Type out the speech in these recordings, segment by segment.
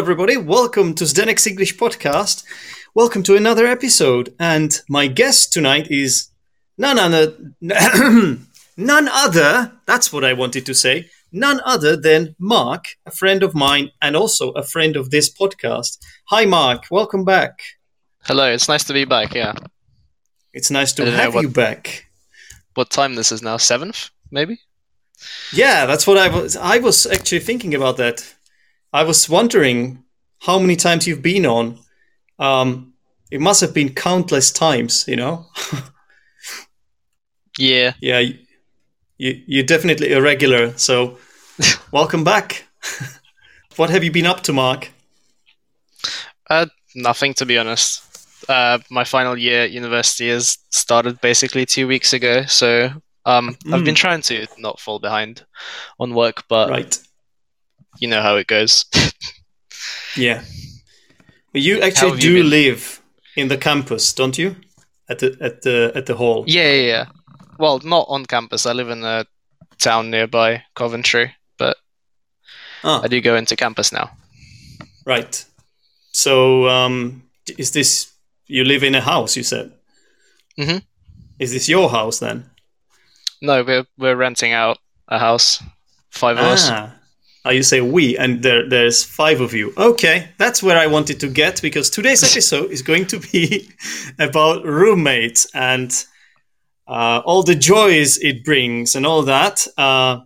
Everybody. Welcome to Zdenek's English podcast. Welcome to another episode. And my guest tonight is none other, none other. That's what I wanted to say. None other than Mark, a friend of mine and also a friend of this podcast. Hi, Mark. Welcome back. Hello, it's nice to be back. Yeah. It's nice to have what- you back. What time this is now? Seventh, maybe. Yeah, that's what I was. I was actually thinking about that. I was wondering how many times you've been on. Um, it must have been countless times, you know. Yeah. yeah, you, you you're definitely a regular. So, welcome back. what have you been up to, Mark? Uh, nothing to be honest. Uh, my final year at university has started basically two weeks ago, so um, I've been Mm. trying to not fall behind on work, but Right. You know how it goes. Yeah. You actually you do been? live in the campus, don't you? At the at the at the hall. yeah, yeah, yeah. Well, not on campus. I live in a town nearby, Coventry, but Ah. I do go into campus now. Right. So, um, is this you live in a house? You said. Mhm. Is this your house then? No, we're we're renting out a house, five of us. You say we, and there, there's five of you. Okay, that's where I wanted to get because today's episode is going to be about roommates and uh, all the joys it brings and all that. Uh,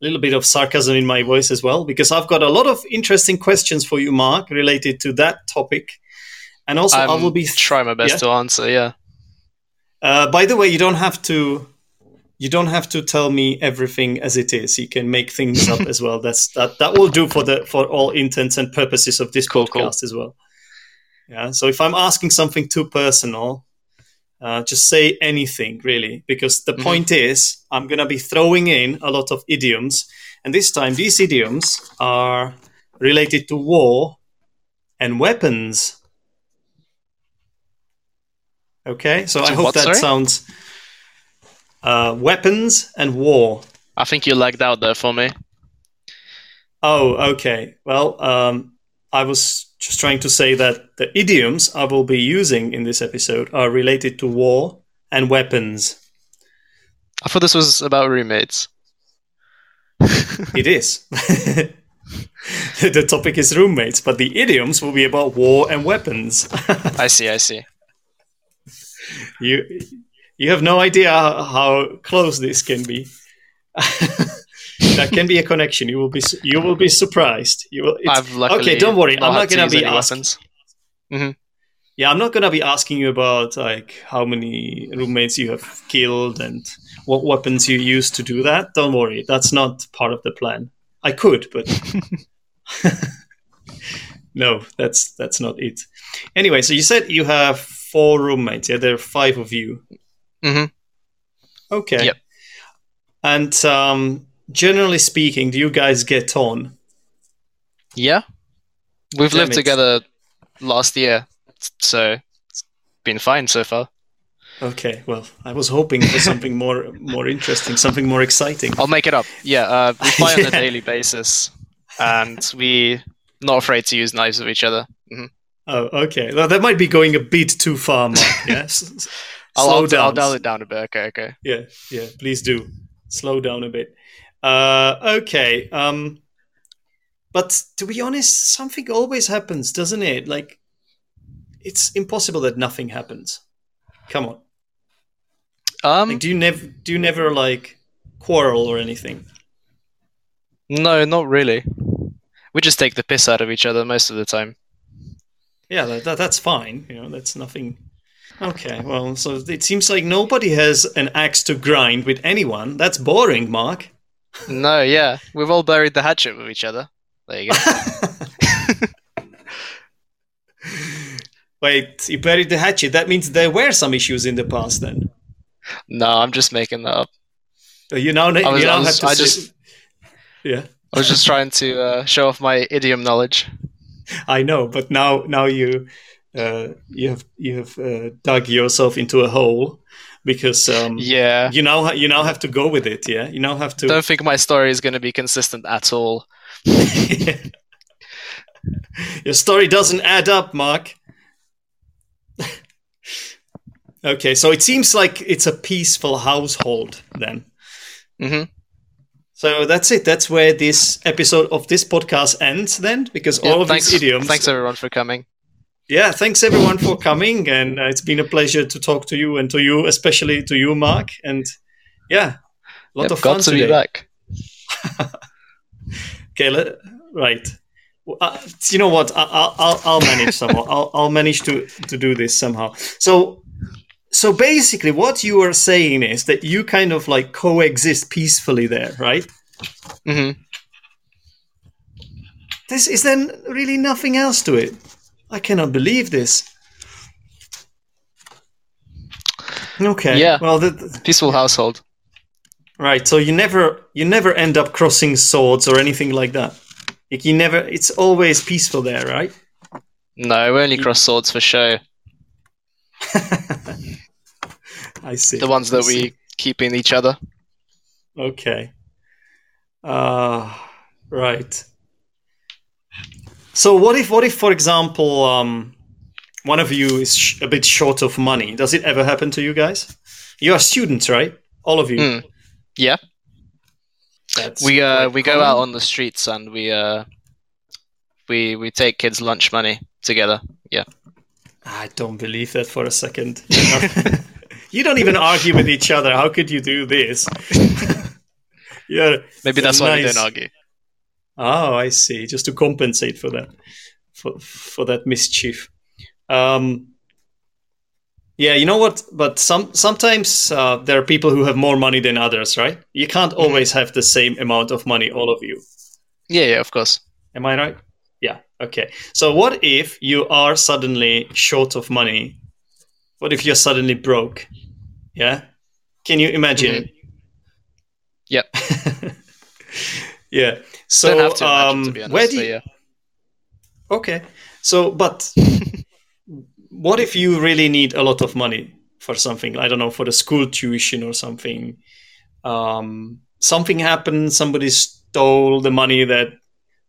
a little bit of sarcasm in my voice as well because I've got a lot of interesting questions for you, Mark, related to that topic. And also, I I'm will be try my best Yeah? to answer. Yeah. Uh, by the way, you don't have to. You don't have to tell me everything as it is. You can make things up as well. That's that. That will do for the for all intents and purposes of this Cool, podcast cool. as well. Yeah. So if I'm asking something too personal, uh, just say anything really, because the Mhm. point is I'm gonna be throwing in a lot of idioms, and this time these idioms are related to war and weapons. Okay, so I hope what, that sorry? sounds uh, weapons and war. I think you lagged out there for me. Oh, okay. Well, um, I was just trying to say that the idioms I will be using in this episode are related to war and weapons. I thought this was about roommates. It is. the topic is roommates, but the idioms will be about war and weapons. I see, I see. you, you have no idea how, close this can be. that can be a connection. You will be you will be surprised. You will. I've luckily okay, don't worry. I'm not gonna be asking. weapons. Mm-hmm. Yeah, I'm not gonna be asking you about like how many roommates you have killed and what weapons you use to do that. Don't worry, that's not part of the plan. I could, but no, that's that's not it. Anyway, so you said you have four roommates. Yeah, there are five of you. Mhm. Okay. Yep. And um, generally speaking, do you guys get on? Yeah, we've Damn lived it. together last year, so it's been fine so far. Okay. Well, I was hoping for something more more interesting, something more exciting. I'll make it up. Yeah, uh, we fight on a daily basis, and we're not afraid to use knives with each other. hmm Oh, okay. Well, that might be going a bit too far, Mark. Yeah. I'll, Slow I'll, down. I'll dial it down a bit. Okay, okay. Yeah, yeah. Please do slow down a bit. Uh, okay. Um, but to be honest, something always happens, doesn't it? Like, it's impossible that nothing happens. Come on. Um, Like, do you never do you never like quarrel or anything? no, not really. We just take the piss out of each other most of the time. Yeah, that, that, that's fine. You know, that's nothing. Okay, well, so it seems like nobody has an axe to grind with anyone. That's boring, Mark. No, yeah, we've all buried the hatchet with each other. There you go. Wait, you buried the hatchet. That means there were some issues in the past then. no, I'm just making that up. Uh, You now, I was- you now was- have to I say- just- Yeah, I was just trying to uh, show off my idiom knowledge. I know, but now now you uh, you have you have uh, dug yourself into a hole because um, Yeah. you now you now have to go with it. Yeah, you now have to. Don't think my story is going to be consistent at all. Your story doesn't add up, Mark. okay, so it seems like it's a peaceful household then. mm-hmm. So that's it. That's where this episode of this podcast ends then, because all of thanks, these idioms. thanks everyone for coming. Yeah, thanks everyone for coming, and uh, it's been a pleasure to talk to you and to you, especially to you, Mark. And yeah, a lot Yep, of fun to today. be back. Okay, let, right. Uh, you know what? I, I'll, I'll, manage somehow. I'll, I'll manage to to do this somehow. So, so basically, what you are saying is that you kind of like coexist peacefully there, right? hmm This is then really nothing else to it. I cannot believe this. Okay. Yeah. Well, the, the- Peaceful household. right. So you never you never end up crossing swords or anything like that. Like you never. It's always peaceful there, right? No, we only cross swords for show. I see. The ones that we keep in each other. Okay. Uh, right. So what if, what if, for example, um, one of you is sh- a bit short of money? Does it ever happen to you guys? You are students, right? All of you. Mm. Yeah, That's we uh we go out on the streets and we uh we we take kids lunch money together. Yeah. I don't believe that for a second. you don't even argue with each other. How could you do this? yeah. Maybe that's why we Nice. don't argue. Oh, I see. Just to compensate for that, for for that mischief. Um, yeah, you know what? But some sometimes uh, there are people who have more money than others, right? You can't always have the same amount of money, all of you. Yeah, yeah, of course. Am I right? Yeah. Okay. So what if you are suddenly short of money? What if you're suddenly broke? Yeah. Can you imagine it? Yep. yeah. So don't have to imagine, um, to be honest. where do you, yeah. Okay. So, but what if you really need a lot of money for something? I don't know, for the school tuition or something. Um, something happened. Somebody stole the money that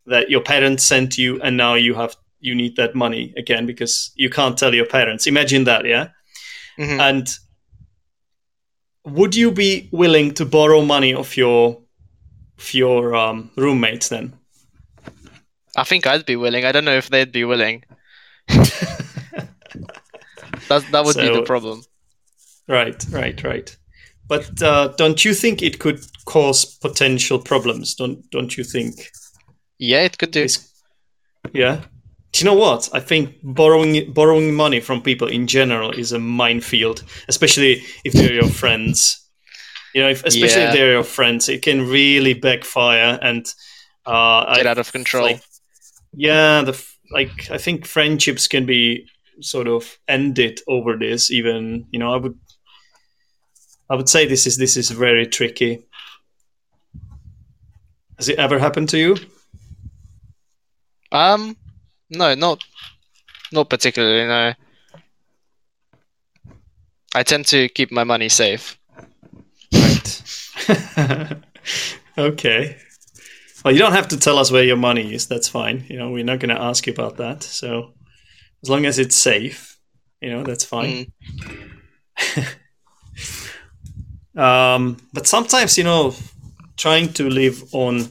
that your parents sent you, and now you have you need that money again because you can't tell your parents. Imagine that, yeah. Mhm. And would you be willing to borrow money of your your um, roommates then? I think I'd be willing. I don't know if they'd be willing. that that would be the problem. Right, right, right. But uh, don't you think it could cause potential problems? Don't don't you think? Yeah, it could do. It's- yeah. Do you know what? I think borrowing borrowing money from people in general is a minefield, especially if they're your friends. You know, if, especially Yeah. if they're your friends, it can really backfire and uh, Get I, out of control. like, yeah, the like I think friendships can be sort of ended over this. Even you know, I would I would say this is this is very tricky. Has it ever happened to you? Um, no, not not particularly. No. I tend to keep my money safe. Okay. Well, you don't have to tell us where your money is. That's fine. You know, we're not going to ask you about that. So, as long as it's safe, you know, that's fine. Mm. Um, but sometimes, you know, trying to live on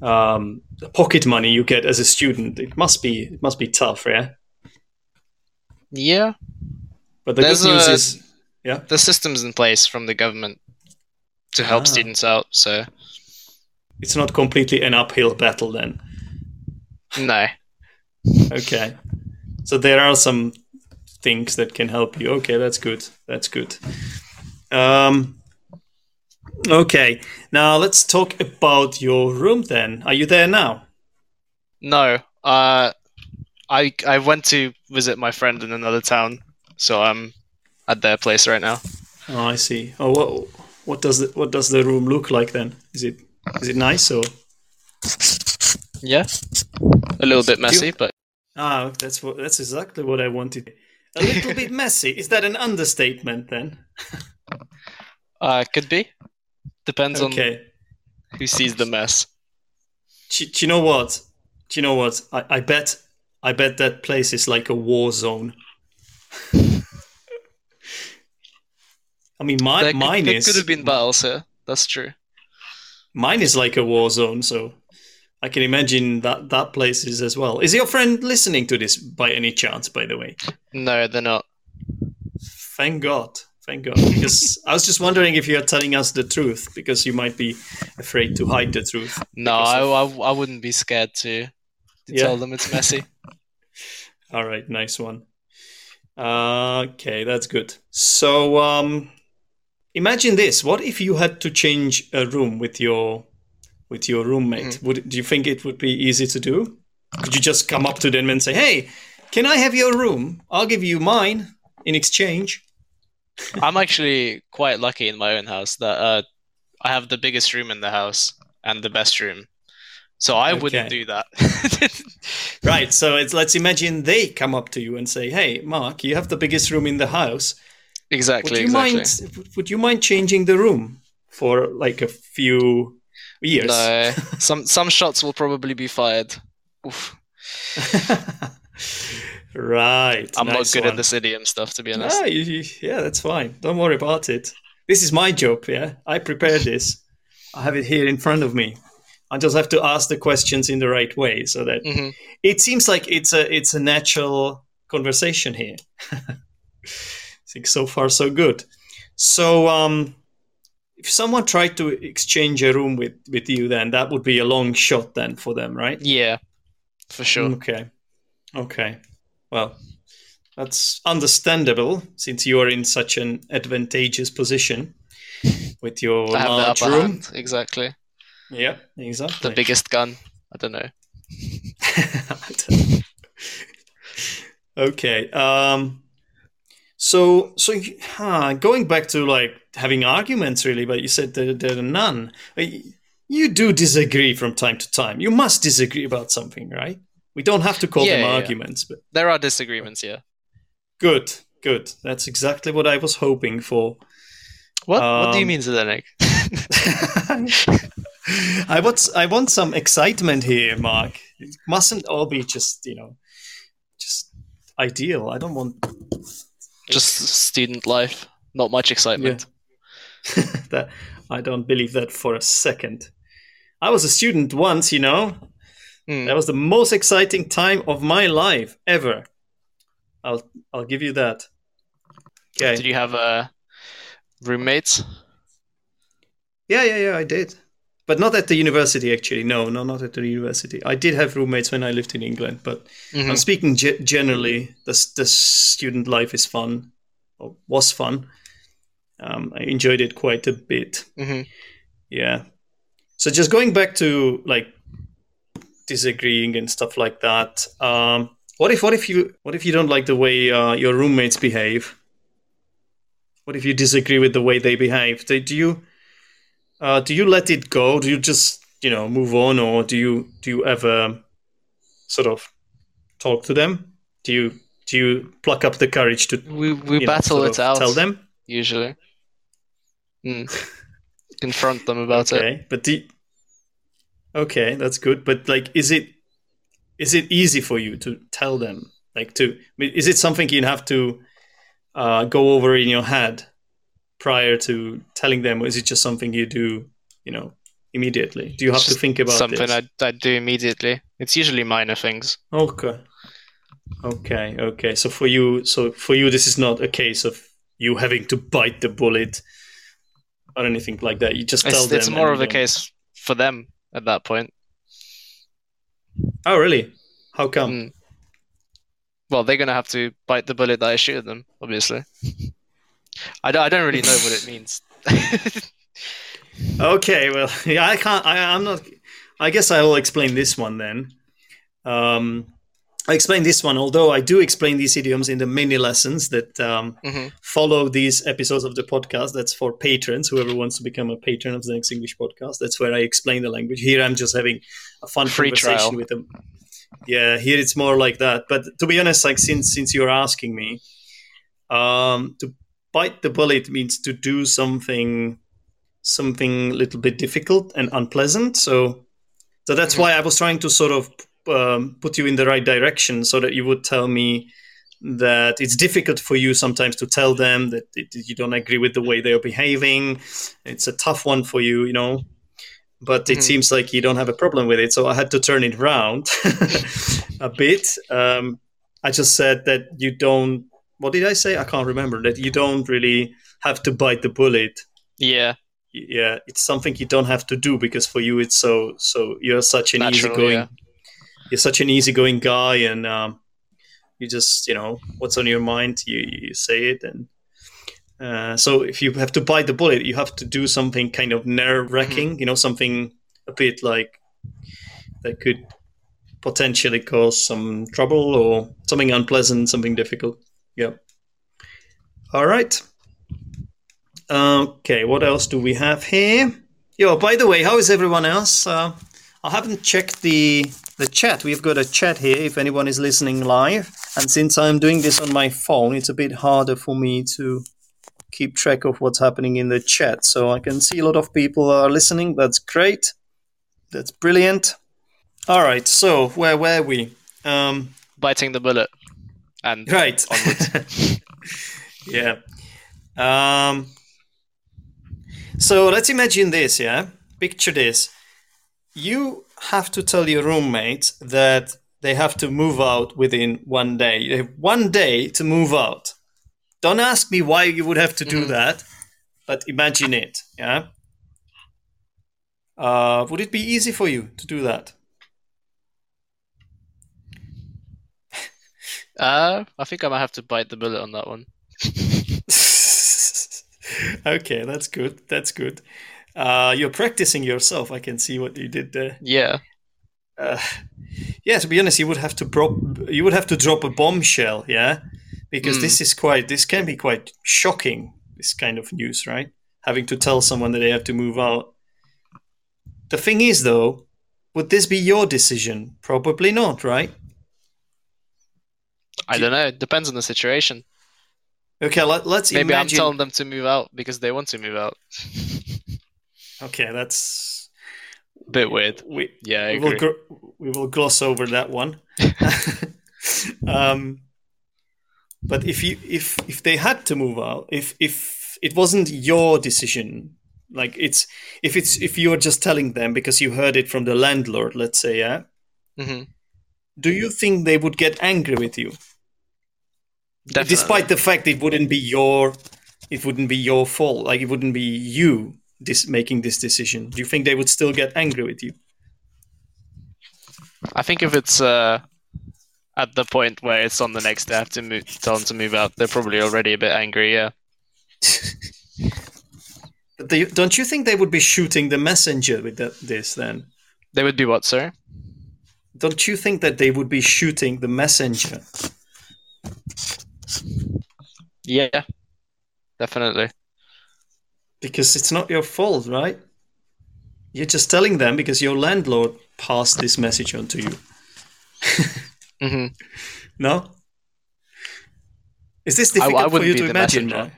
um, the pocket money you get as a student, it must be it must be tough, yeah. Yeah, But the There's good news a- is, yeah, the system's in place from the government to help Ah. students out. So it's not completely an uphill battle then. no. Okay. So there are some things that can help you. Okay, that's good. That's good. Um, okay, now let's talk about your room. Then, are you there now? No. Uh, I I went to visit my friend in another town, so I'm at their place right now. Oh, I see. Oh, what what does the what does the room look like then? Is it is it nice or? Yeah. A little bit messy, but Ah, that's what that's exactly what I wanted. A little bit messy. Is that an understatement then? uh, could be. Depends on Okay. who sees the mess. Do, do you know what? Do you know what? I, I bet I bet that place is like a war zone. I mean, my, could- mine there is could have been here. That's true. mine is like a war zone, so I can imagine that that place is as well. Is your friend listening to this by any chance? By the way, No, they're not. thank God, thank God, because I was just wondering if you are telling us the truth, because you might be afraid to hide the truth. No, I, of- I, I wouldn't be scared to, to Yeah. tell them it's messy. All right, nice one. Uh, okay, that's good. So, um, imagine this: what if you had to change a room with your with your roommate? Would do you think it would be easy to do? Could you just come up to them and say, "Hey, can I have your room? I'll give you mine in exchange." I'm actually quite lucky in my own house that uh, I have the biggest room in the house and the best room. So I wouldn't do that. Right. So it's let's imagine they come up to you and say, "Hey, Mark, you have the biggest room in the house. Would you exactly. mind? Would you mind changing the room for like a few years?" No, some some shots will probably be fired. Oof. right. I'm nice not good one. at this idiom stuff, to be honest. Ah, you- you- yeah, that's fine. Don't worry about it. This is my job. Yeah, I prepared this. I have it here in front of me. I just have to ask the questions in the right way, so that hmm it seems like it's a it's a natural conversation here. I think so far so good. So, um, if someone tried to exchange a room with with you, then that would be a long shot then for them, right? Yeah, for sure. Okay. Okay. Well, that's understandable since you are in such an advantageous position with your I large room. hand. Exactly. Yeah, exactly. The biggest gun. I don't know. okay. Um. So, so huh, going back to like having arguments, really, but you said there, there are none. Uh, You do disagree from time to time. You must disagree about something, right? We don't have to call Yeah, them yeah, arguments, but There are disagreements, yeah. good, good. That's exactly what I was hoping for. What? what do you Um, mean, Zdenek? I want I want some excitement here, Mark. It mustn't all be just you know, just ideal. I don't want Just student life. Not much excitement. that. I don't believe that for a second. I was a student once, you know. Hmm. That was the most exciting time of my life ever. I'll I'll give you that. Okay. Did you have uh, roommates? Yeah, yeah, yeah, I did. But not at the university, actually. No, no, not at the university. I did have roommates when I lived in England, but Mhm. I'm speaking ge- generally. The the student life is fun, or was fun. Um, I enjoyed it quite a bit. hmm Yeah. So just going back to like disagreeing and stuff like that. Um, what if what if you what if you don't like the way uh, your roommates behave? What if you disagree with the way they behave? Do you uh, do you let it go? Do you just you know move on, or do you do you ever sort of talk to them? Do you do you pluck up the courage to We we you know, battle it out Tell them. usually. Mm. Confront them about it. okay but do okay that's good but like is it is it easy for you to tell them like to is it something you have to uh, go over in your head prior to telling them or is it just something you do you know immediately do you have to think about Something I I do immediately. It's usually minor things. okay okay okay so for you so for you this is not a case of you having to bite the bullet or anything like that you just tell It's, them it's more of a case for them at that point. oh really how come Mm. Well, they're gonna have to bite the bullet that I shoot at them. Obviously. I don't. I don't really know what it means. Okay, well, yeah, I can't. I, I'm not. I guess I will explain this one then. Um, I explain this one, although I do explain these idioms in the mini lessons that um, Mhm. follow these episodes of the podcast. That's for patrons, whoever wants to become a patron of Zdenek's English podcast. That's where I explain the language. Here, I'm just having a fun Free conversation trial. with them. Yeah, here it's more like that. But to be honest, like since since you're asking me, um, to bite the bullet means to do something something a little bit difficult and unpleasant. So, so that's why I was trying to sort of um, put you in the right direction, so that you would tell me that it's difficult for you sometimes to tell them that it, you don't agree with the way they are behaving. It's a tough one for you, you know. But it Mhm. seems like you don't have a problem with it, so I had to turn it around a bit. Um, I just said that you don't. What did I say? I can't remember. That you don't really have to bite the bullet Yeah. yeah it's something you don't have to do because for you it's so so you're such an Natural, easygoing yeah. you're such an easygoing guy and um, you just you know what's on your mind you you say it and uh, so if you have to bite the bullet you have to do something kind of nerve wracking Mm-hmm. you know something a bit like that could potentially cause some trouble or something unpleasant something difficult yeah all right Okay, what else do we have here? Yo, by the way, how is everyone else? Uh, I haven't checked the the chat. We've got a chat here if anyone is listening live. And since I'm doing this on my phone, it's a bit harder for me to keep track of what's happening in the chat. So I can see a lot of people are listening. That's great. That's brilliant. All right, so where were we? Um, Biting the bullet. And Right. yeah. Um, so let's imagine this, yeah? Picture this. You have to tell your roommates that they have to move out within one day. You have one day to move out. Don't ask me why you would have to do Mhm. that, but imagine it, yeah? Uh, would it be easy for you to do that? Uh, I think I might have to bite the bullet on that one. okay, that's good. That's good. Uh, you're practicing yourself. I can see what you did there. Yeah. Uh, yeah, to be honest, you would have to drop. You would have to drop a bombshell. Yeah, because Mm. this is quite. This can be quite shocking. This kind of news, right? Having to tell someone that they have to move out. The thing is, though, would this be your decision? Probably not, right? I don't know. It depends on the situation. Okay, let, let's Maybe I'm telling them to move out because they want to move out. okay, that's a Bit weird. we, Yeah, I we will gr- we will gloss over that one. um, but if you if if they had to move out, if if it wasn't your decision, like it's if it's if you're just telling them because you heard it from the landlord, let's say, yeah, hmm do you think they would get angry with you, Definitely. despite the fact it wouldn't be your it wouldn't be your fault, like it wouldn't be you this making this decision? Do you think they would still get angry with you? I think if it's uh, at the point where it's on the next day, I have to move, tell them to move out. They're probably already a bit angry. Yeah. But they, don't you think they would be shooting the messenger with that, this then? They would do what, sir? Don't you think that they would be shooting the messenger? Yeah. Definitely. Because it's not your fault, right? You're just telling them because your landlord passed this message on to you. mm-hmm. No? Is this I- I difficult for you to imagine? Mark?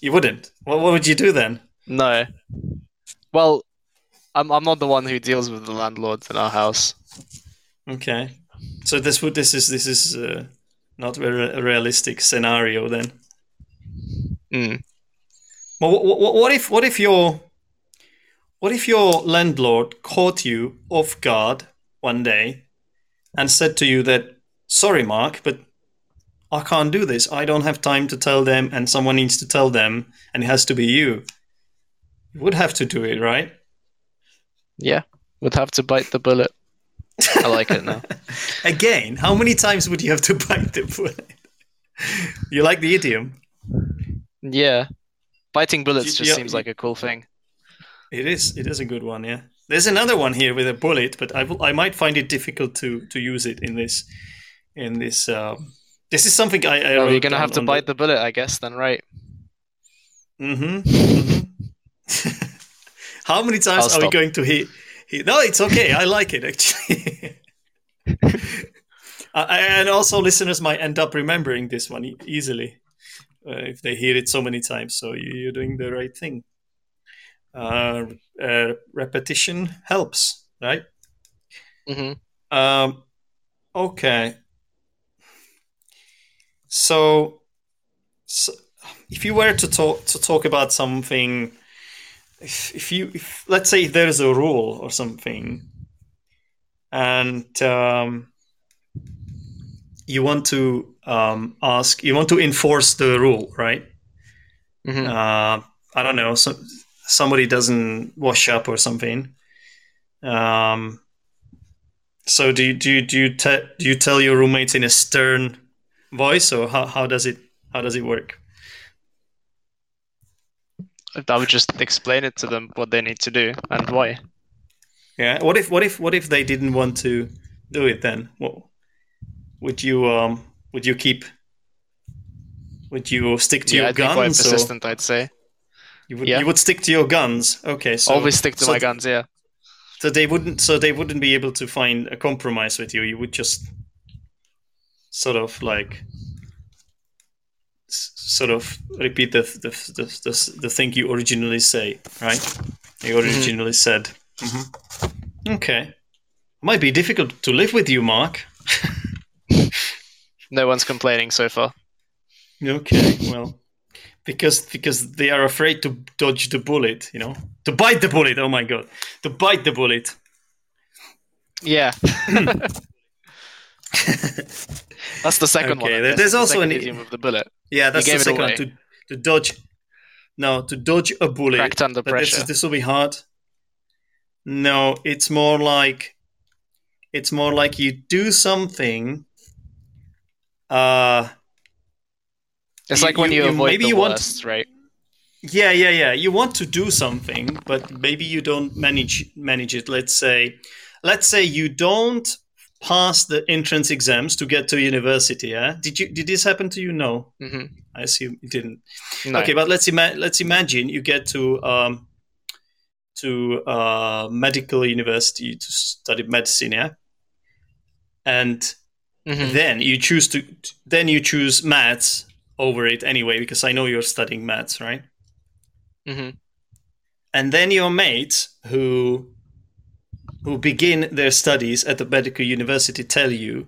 you wouldn't. What, what would you do then? No. Well, I'm I'm not the one who deals with the landlords in our house. Okay. So this would this is this is uh, not a re- a realistic scenario then. Mm. Well, what, what, what if what if your what if your landlord caught you off guard one day and said to you that sorry Mark, but I can't do this. I don't have time to tell them, and someone needs to tell them, and it has to be you. You would have to do it, right? Yeah. Would have to bite the bullet. I like it now. Again, how many times would you have to bite the bullet? you like the idiom? Yeah, biting bullets You- just yeah, seems like a cool thing. It is. It is a good one. Yeah. There's another one here with a bullet, but I will. I might find it difficult to to use it in this. In this. Um, this is something I. I Oh, wrote you're gonna have to on bite the bullet, I guess. Then, right? Mm-hmm. mm-hmm. How many times I'll are we going to hit? hit? No, it's okay. I like it actually. Uh, and also, listeners might end up remembering this one e- easily uh, if they hear it so many times. So you- you're doing the right thing. Uh, uh, repetition helps, right? hmm Um, okay. So, so, if you were to talk to talk about something, if, if you if let's say there's a rule or something, and um, you want to um, ask, you want to enforce the rule, right? hmm uh, I don't know, so, somebody doesn't wash up or something. Um, so do you, do you, do you te- do you tell your roommates in a stern voice, or how, how does it how does it work? I would just explain it to them what they need to do and why. Yeah. What if what if what if they didn't want to do it? Then what would you um would you keep? Would you stick to yeah, your I'd be quite guns? or persistent. I'd say you would Yeah. you would stick to your guns? Okay. So always stick to so my th- guns. Yeah. So they wouldn't. So they wouldn't be able to find a compromise with you. You would just sort of like sort of repeat the the the, the, the thing you originally say, right? You originally said. Mhm. Okay, might be difficult to live with you, Mark. No one's complaining so far. Okay, well, because because they are afraid to dodge the bullet, you know, to bite the bullet. Oh my god, to bite the bullet. Yeah. That's the second one. Okay, I there's also second an- idiom of the bullet. Yeah, that's the second one. To, to dodge. No, to dodge a bullet. Cracked under But this, pressure. this will be hard. No, it's more like it's more like you do something. Uh It's you- like when you- you, avoid maybe the you want- right? yeah, yeah, yeah. You want to do something, but maybe you don't manage manage it. Let's say let's say you don't pass the entrance exams to get to university, yeah? Did you did this happen to you? No. hmm I assume it didn't. No. Okay, but let's ima- let's imagine you get to um, to uh, medical university to study medicine, yeah, and Mhm. then you choose to then you choose maths over it anyway because I know you're studying maths, right? Mhm. And then your mates who who begin their studies at the medical university tell you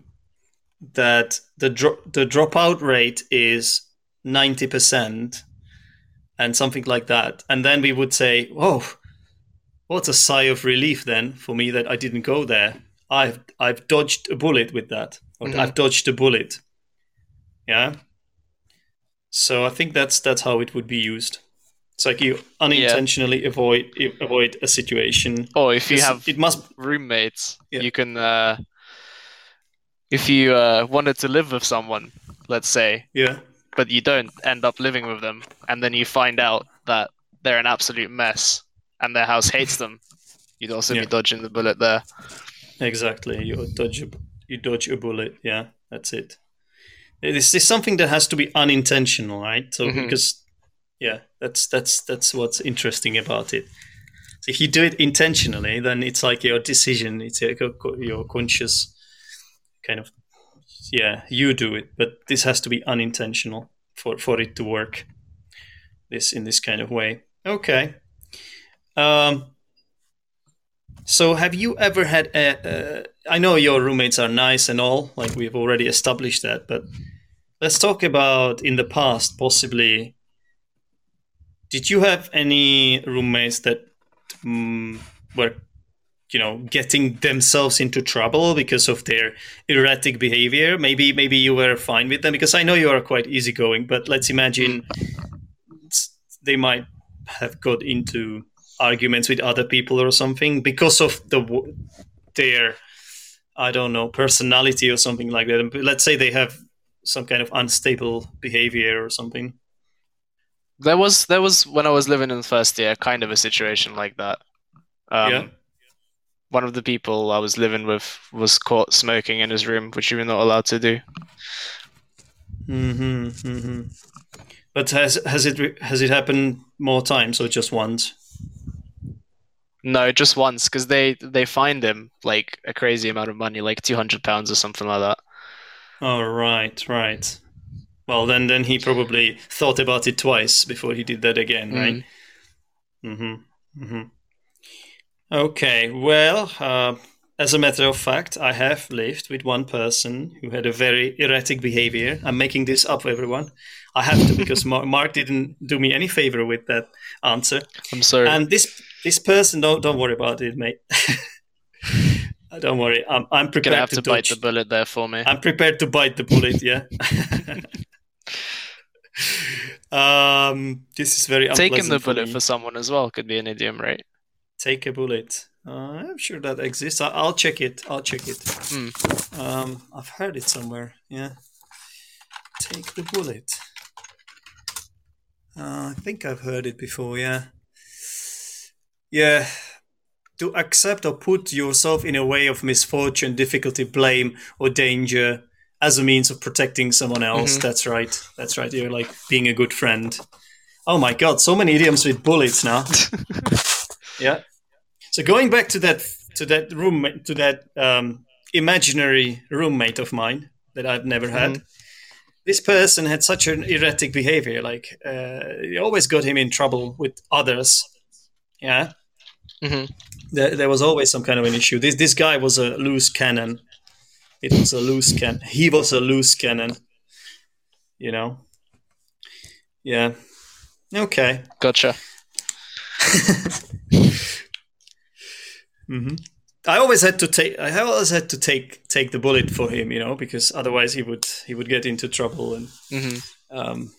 that the dro- the dropout rate is 90% and something like that. And then we would say oh what a sigh of relief then for me that I didn't go there. I've I've dodged a bullet with that. Or Mhm. I've dodged a bullet. Yeah? So I think that's that's how it would be used it's like you unintentionally avoid avoid a situation Or if you have it must roommates, Yeah. you can. Uh, if you uh, wanted to live with someone, let's say, yeah but you don't end up living with them, and then you find out that they're an absolute mess and their house hates them, you'd also Yeah. be dodging the bullet there. Exactly. You dodge a, you dodge a bullet. Yeah, that's it. This is something that has to be unintentional, right? So Mhm. because yeah, that's that's that's what's interesting about it. So if you do it intentionally, then it's like your decision. It's like your conscious kind of yeah, you do it. But this has to be unintentional for for it to work. This in this kind of way. Okay. Um, so, have you ever had a? Uh, I know your roommates are nice and all, like we've already established that, but let's talk about in the past, possibly. Did you have any roommates that um, were, you know, getting themselves into trouble because of their erratic behavior? Maybe, maybe you were fine with them because I know you are quite easygoing, but let's imagine they might have got into arguments with other people or something because of the their I don't know, personality or something like that. Let's say they have some kind of unstable behavior or something. There was there was when I was living in the first year, kind of a situation like that. Um, Yeah. One of the people I was living with was caught smoking in his room, which you were not allowed to do. hmm hmm But has has it has it happened more times or just once? No, just once, because they they fined him like a crazy amount of money, like two hundred pounds or something like that. Oh right, right. Well, then then he probably thought about it twice before he did that again, right? Mm-hmm. Mm-hmm. Okay. Well, uh, as a matter of fact, I have lived with one person who had a very erratic behavior. I'm making this up, everyone. I have to because Mar- Mark didn't do me any favor with that answer. I'm sorry. And this this person, don't don't worry about it, mate. don't worry. I'm I'm You're prepared gonna have to, to bite the bullet there for me. I'm prepared to bite the bullet. Yeah. um, this is very Taking the for bullet me. for someone as well could be an idiom, right? Take a bullet. Uh, I'm sure that exists. I- I'll check it. I'll check it. Hmm. Um, I've heard it somewhere. Yeah. Take the bullet. Uh, I think I've heard it before. Yeah. Yeah. To accept or put yourself in a way of misfortune, difficulty, blame, or danger as a means of protecting someone else. Mhm. That's right. That's right. You're like being a good friend. Oh my god, so many idioms with bullets now. yeah. So going back to that to that roommate to that um, imaginary roommate of mine that I've never had. This person had such an erratic behavior. Like uh, it always got him in trouble with others. Yeah, hmm there, there was always some kind of an issue. This this guy was a loose cannon. It was a loose cannon. He was a loose cannon. You know. Yeah. Okay. Gotcha. mm-hmm. I always had to take. I always had to take take the bullet for him, you know, because otherwise he would he would get into trouble and hmm um,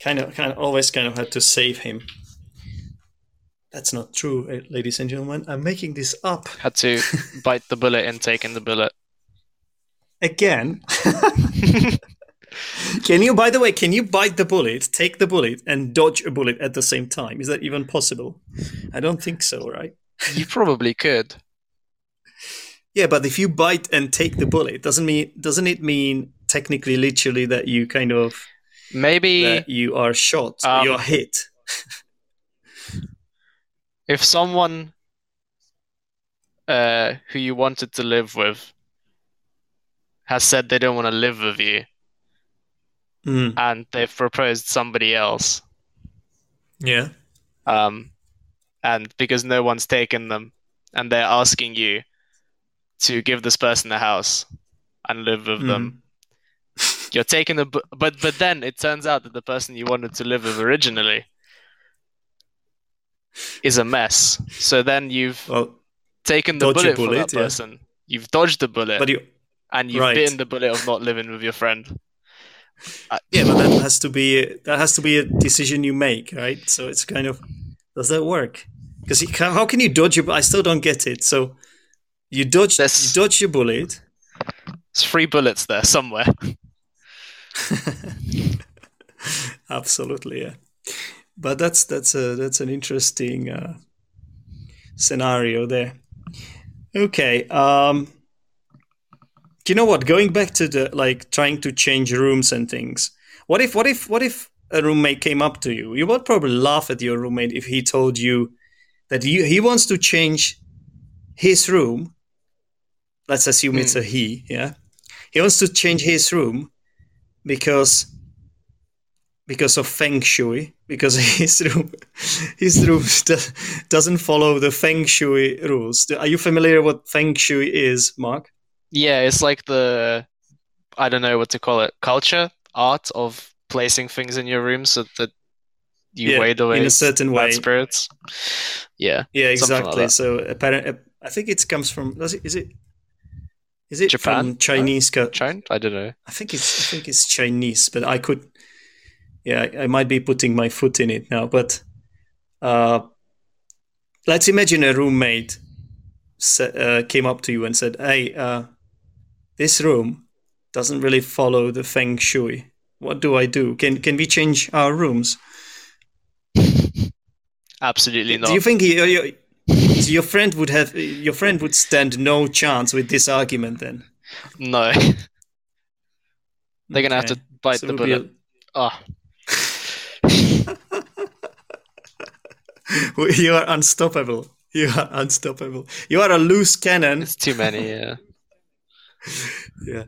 kind of kind of always kind of had to save him. That's not true, eh, ladies and gentlemen. I'm making this up Had to bite the bullet and take in taking the bullet. again. can you, by the way, can you bite the bullet, take the bullet, and dodge a bullet at the same time? Is that even possible? I don't think so, right? You probably could. Yeah, but if you bite and take the bullet, doesn't mean doesn't it mean technically, literally, that you kind of Maybe that you are shot, Um, you're hit? if someone uh, who you wanted to live with has said they don't want to live with you Mm, and they've proposed somebody else, yeah. um, and because no one's taken them, and they're asking you to give this person a house and live with them, you're taking the bu- but but then it turns out that the person you wanted to live with originally is a mess. So then you've Well, taken the a bullet, for that yeah. person. You've dodged the bullet, but you and you've right. bitten the bullet of not living with your friend. Uh, yeah, but that has to be that has to be a decision you make, right? So it's kind of does that work? Because how can you dodge your? I still don't get it. So you dodge you dodge your bullet. There's three bullets there somewhere. Absolutely, yeah. But that's that's a that's an interesting uh, scenario there. Okay. Um, do you know what? Going back to the like trying to change rooms and things. What if what if what if a roommate came up to you? You would probably laugh at your roommate if he told you that he he wants to change his room. Let's assume it's a he. Yeah, he wants to change his room because because of feng shui because his room his room do- doesn't follow the feng shui rules are you familiar what feng shui is mark Yeah, it's like the I don't know what to call it, culture, art of placing things in your room so that you Yeah, wade away in a certain way spirits. Yeah, yeah Something like exactly so apparently i think it comes from does it is it is it Japan? from chinese co- China? I don't know. i think it's i think it's chinese but i could yeah I, might be putting my foot in it now but uh let's imagine a roommate sa- uh, came up to you and said, "Hey, uh, this room doesn't really follow the feng shui. What do I do? Can can we change our rooms?" Absolutely not. Do you think he, your, your friend would have your friend would stand no chance with this argument then? No. They're gonna have to bite So the would a- bullet. Oh, you are unstoppable. You are unstoppable. You are a loose cannon. it's too many. Yeah. Yeah.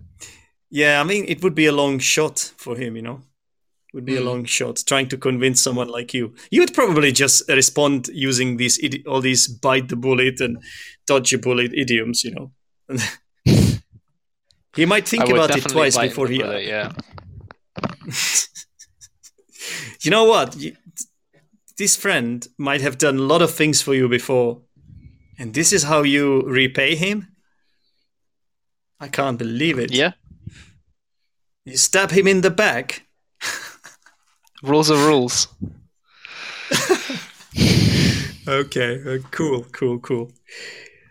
Yeah, I mean, it would be a long shot for him, you know? It would be a Mm. long shot trying to convince someone like you. You would probably just respond using these idi- all these bite the bullet and dodge a bullet idioms, you know? he might think about it twice before he. bullet, yeah. You know what? This friend might have done a lot of things for you before, and this is how you repay him? I can't believe it. Yeah. You stab him in the back. Rules are rules. Okay, uh, cool, cool, cool.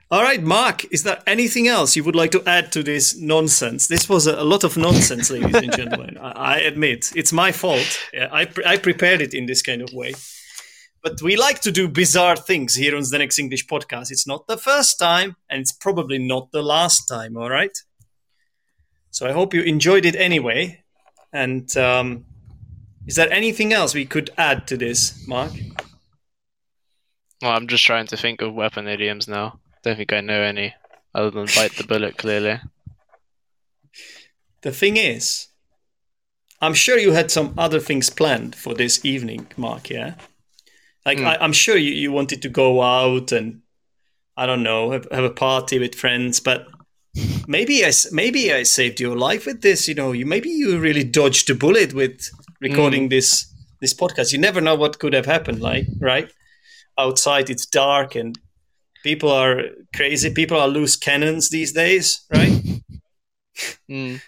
All right, Mark, is there anything else you would like to add to this nonsense? This was a, a lot of nonsense, ladies and gentlemen. I, I admit it's my fault. I, pre- I prepared it in this kind of way. But we like to do bizarre things here on the Zdenek's English podcast. It's not the first time, and it's probably not the last time, all right? So I hope you enjoyed it anyway. And um, is there anything else we could add to this, Mark? Well, I'm just trying to think of weapon idioms now. Don't think I know any other than bite the bullet. Clearly. The thing is, I'm sure you had some other things planned for this evening, Mark, yeah? Like, I, I'm sure you, you wanted to go out and, I don't know, have, have a party with friends, but maybe I, maybe I saved your life with this, you know, you maybe you really dodged a bullet with recording this this podcast. You never know what could have happened, like, right? Outside it's dark and people are crazy, people are loose cannons these days, right? Mm.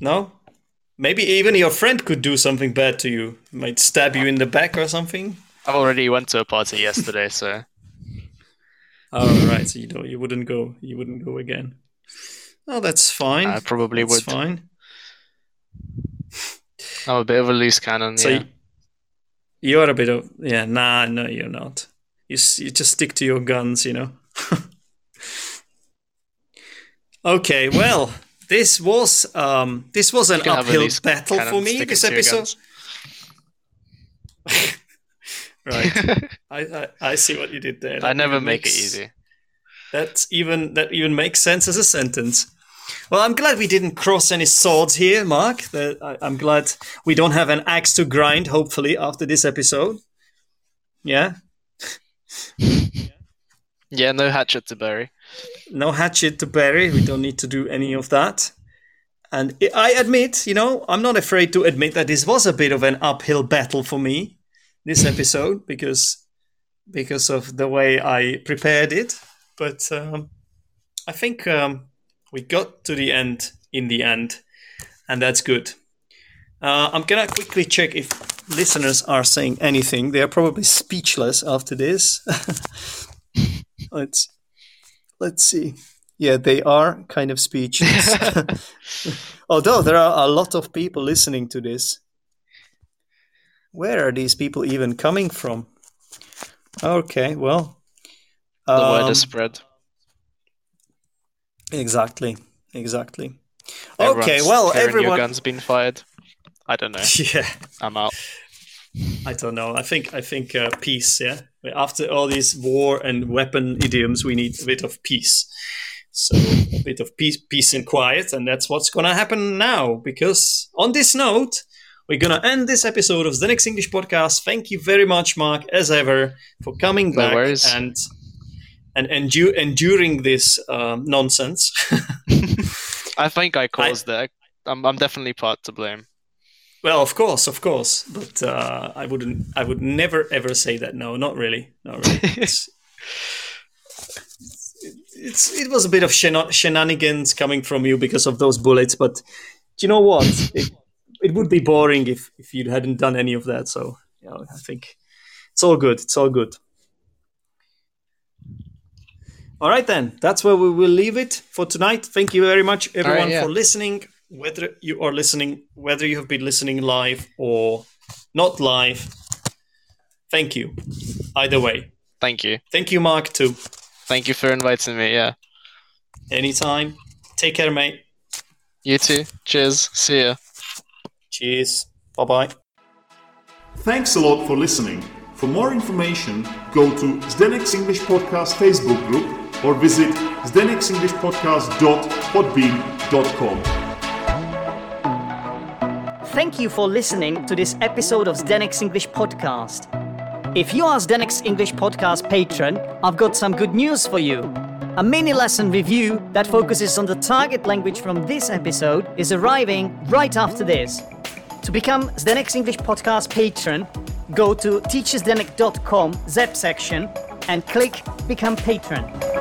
No? Maybe even your friend could do something bad to you. Might stab you in the back or something. I already went to a party yesterday, so Oh, right. So you don't, you wouldn't go. You wouldn't go again. Oh, that's fine. I probably would. that's would. fine. I'm a bit of a loose cannon. So yeah. you, you're a bit of yeah. Nah, no, you're not. You you just stick to your guns, you know. okay, well, this was um this was an You can have a uphill battle for me. This episode. right. I, I I see what you did there. I never make it easy. That's even that even makes sense as a sentence. Well, I'm glad we didn't cross any swords here, Mark. That I, I'm glad we don't have an axe to grind. Hopefully, after this episode. Yeah, Yeah, no hatchet to bury. No hatchet to bury. We don't need to do any of that. And I- admit, you know, I'm not afraid to admit that this was a bit of an uphill battle for me this episode because because of the way I prepared it. But um, I think um, we got to the end in the end, and that's good. Uh, I'm gonna quickly check if listeners are saying anything. They are probably speechless after this. let's let's see. Yeah, they are kind of speechless. Although there are a lot of people listening to this. Where are these people even coming from? Okay, well. The word um, is spread. Exactly, exactly. okay, Everyone's well, hearing your everyone. gun's been fired. I don't know. Yeah, I'm out. I don't know. I think I think uh, peace. Yeah, after all these war and weapon idioms, we need a bit of peace. So a bit of peace, peace and quiet, and that's what's gonna happen now. Because on this note, we're gonna end this episode of the Zdenek's English Podcast. Thank you very much, Mark, as ever, for coming back worries. and and endu- enduring this um, nonsense. I think I caused that. I'm, I'm definitely part to blame. Well, of course, of course, but uh, I wouldn't. I would never ever say that. No, not really. Not really. It's, it's it was a bit of shena- shenanigans coming from you because of those bullets, but do you know what? It, it would be boring if if you hadn't done any of that. So you know, I think it's all good. It's all good. All right, then. That's where we will leave it for tonight. Thank you very much, everyone, yeah. for listening. Whether you are listening, whether you have been listening live or not live, thank you. Either way. Thank you. Thank you, Mark, too. Thank you for inviting me. Yeah. Anytime. Take care, mate. You too. Cheers. See ya. Cheers. Bye bye. Thanks a lot for listening. For more information, go to Zdenek's English Podcast Facebook group or visit zdenek'senglishpodcast.podbean.com. Thank you for listening to this episode of Zdenek's English Podcast. If you are Zdenek's English Podcast patron, I've got some good news for you. A mini lesson review that focuses on the target language from this episode is arriving right after this. To become Zdenek's English Podcast patron, go to teacherzdenek.com ZEP section and click Become Patron.